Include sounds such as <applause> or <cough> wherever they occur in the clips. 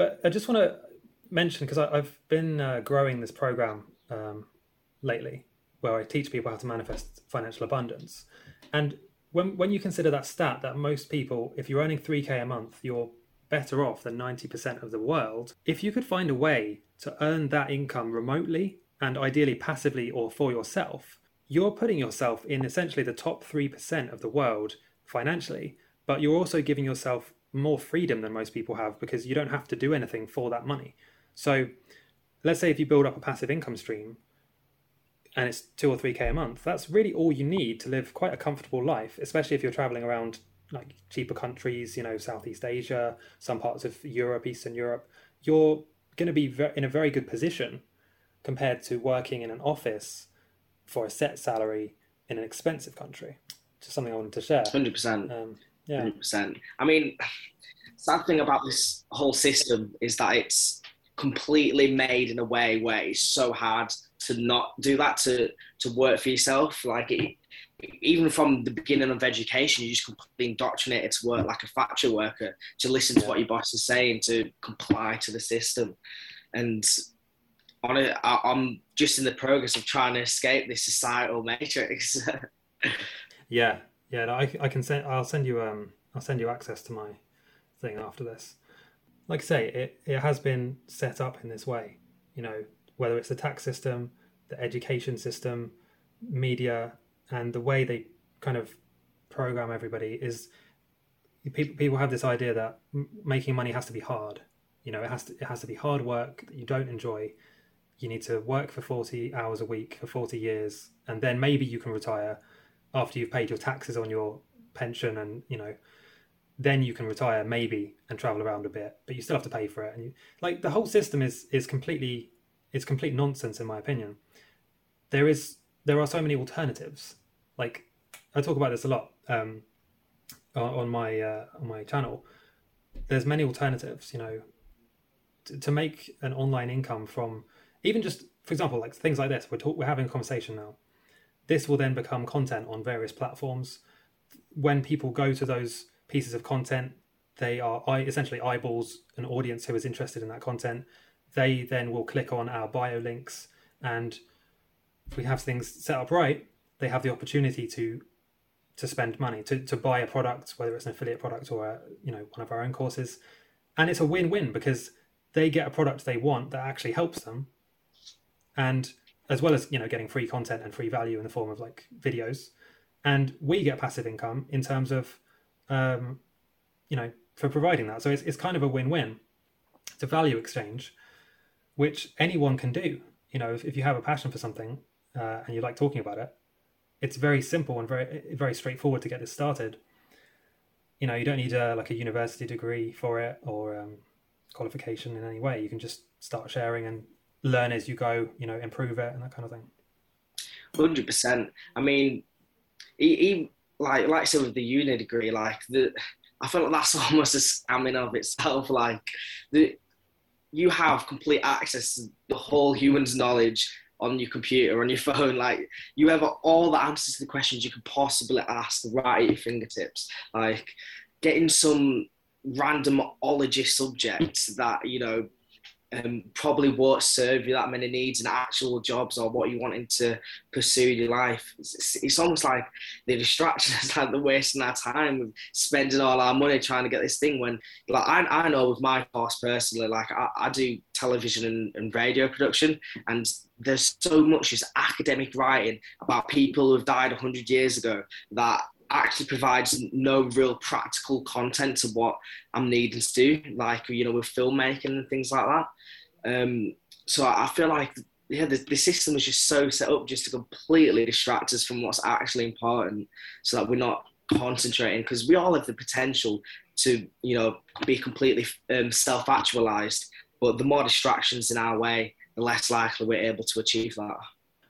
but I just want to mention because I've been uh, growing this program um, lately where I teach people how to manifest financial abundance. And when when you consider that stat that most people, if you're earning 3k a month, you're better off than 90% of the world. If you could find a way to earn that income remotely and ideally passively or for yourself, you're putting yourself in essentially the top 3% of the world financially, but you're also giving yourself more freedom than most people have because you don't have to do anything for that money. So let's say if you build up a passive income stream and it's two or three K a month, that's really all you need to live quite a comfortable life, especially if you're traveling around like cheaper countries, you know, Southeast Asia, some parts of Europe, Eastern Europe. You're going to be in a very good position compared to working in an office for a set salary in an expensive country. Just something I wanted to share. Hundred percent. Um, Yeah. Hundred percent. I mean, sad thing about this whole system is that it's completely made in a way where it's so hard to not do that to to work for yourself. Like it, even from the beginning of education, you're just completely indoctrinated to work like a factory worker, to listen to what your boss is saying, to comply to the system. And on it, I'm just in the progress of trying to escape this societal matrix. <laughs> yeah, yeah. No, I, I can send. I'll send you. Um, I'll send you access to my thing after this. Like I say, it it has been set up in this way. You know, whether it's the tax system, the education system, media, and the way they kind of program everybody is people people have this idea that making money has to be hard. You know, it has to it has to be hard work that you don't enjoy. You need to work for forty hours a week for forty years, and then maybe you can retire after you've paid your taxes on your pension, and you know, then you can retire maybe and travel around a bit, but you still have to pay for it. And you, like the whole system is is completely it's complete nonsense in my opinion. There is there are so many alternatives like I talk about this a lot um, on my uh, on my channel. There's many alternatives, you know, to, to make an online income from even just, for example, like things like this. We're talk, we're having a conversation now. This will then become content on various platforms. When people go to those pieces of content, they are essentially eyeballs an audience who is interested in that content. They then will click on our bio links, and if we have things set up right, they have the opportunity to to spend money to, to buy a product whether it's an affiliate product or a, you know one of our own courses and it's a win-win because they get a product they want that actually helps them and as well as you know getting free content and free value in the form of like videos and we get passive income in terms of um, you know for providing that so it's, it's kind of a win-win it's a value exchange which anyone can do you know if, if you have a passion for something uh, and you like talking about it it's very simple and very very straightforward to get this started. You know, you don't need a, like a university degree for it or um, qualification in any way. You can just start sharing and learn as you go. You know, improve it and that kind of thing. Hundred percent. I mean, even like like I said with the uni degree, like the I feel like that's <laughs> almost a scamming of itself. Like the you have complete access to the whole human's knowledge on your computer, on your <laughs> phone. Like you have all the answers to the questions you could possibly ask right at your fingertips. Like getting some random ology subjects that you know um, probably won't serve you that many needs and actual jobs or what you're wanting to pursue in your life. It's, it's almost like the distraction <laughs> is like the wasting our time spending all our money trying to get this thing when like I, I know with my course personally, like I, I do television and, and radio production and there's so much just academic writing about people who have died 100 years ago that actually provides no real practical content to what I'm needing to do, like you know with filmmaking and things like that. Um, so I feel like yeah, the, the system was just so set up just to completely distract us from what's actually important, so that we're not concentrating because we all have the potential to you know be completely um, self-actualized, but the more distractions in our way, the less likely we're able to achieve that.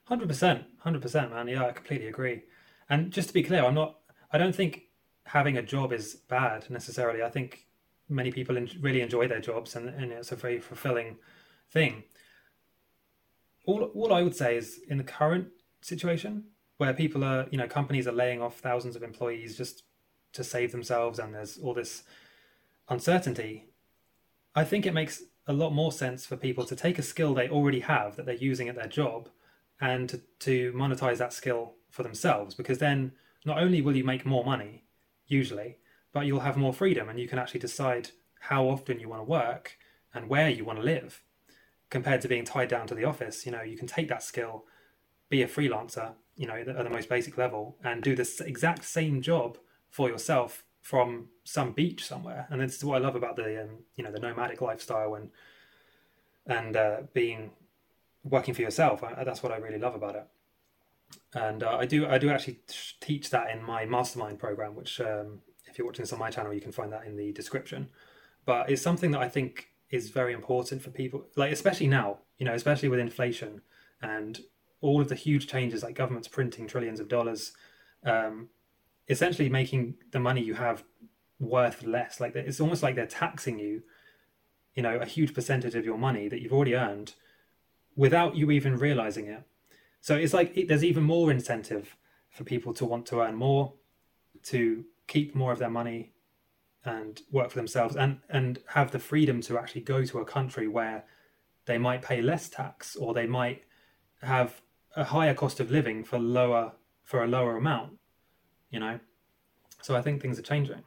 Hundred percent, hundred percent, man. Yeah, I completely agree. And just to be clear, I'm not I don't think having a job is bad necessarily. I think many people really enjoy their jobs and, and it's a very fulfilling thing. All, all I would say is in the current situation where people are, you know, companies are laying off thousands of employees just to save themselves and there's all this uncertainty, I think it makes a lot more sense for people to take a skill they already have that they're using at their job and to, to monetize that skill for themselves because then not only will you make more money usually but you'll have more freedom and you can actually decide how often you want to work and where you want to live. Compared to being tied down to the office you know you can take that skill be a freelancer you know at the most basic level and do this exact same job for yourself from some beach somewhere. And this is what i love about the um, you know the nomadic lifestyle and and uh, being working for yourself. I, that's what i really love about it. And uh, i do i do actually teach that in my mastermind program which um, if you're watching this on my channel you can find that in the description but it's something that i think is very important for people like especially now you know especially with inflation and all of the huge changes like governments printing trillions of dollars um, essentially making the money you have worth less. Like it's almost like they're taxing you, you know, a huge percentage of your money that you've already earned without you even realizing it. So it's like it, there's even more incentive for people to want to earn more, to keep more of their money and work for themselves and and have the freedom to actually go to a country where they might pay less tax or they might have a higher cost of living for lower for a lower amount you know. So I think things are changing.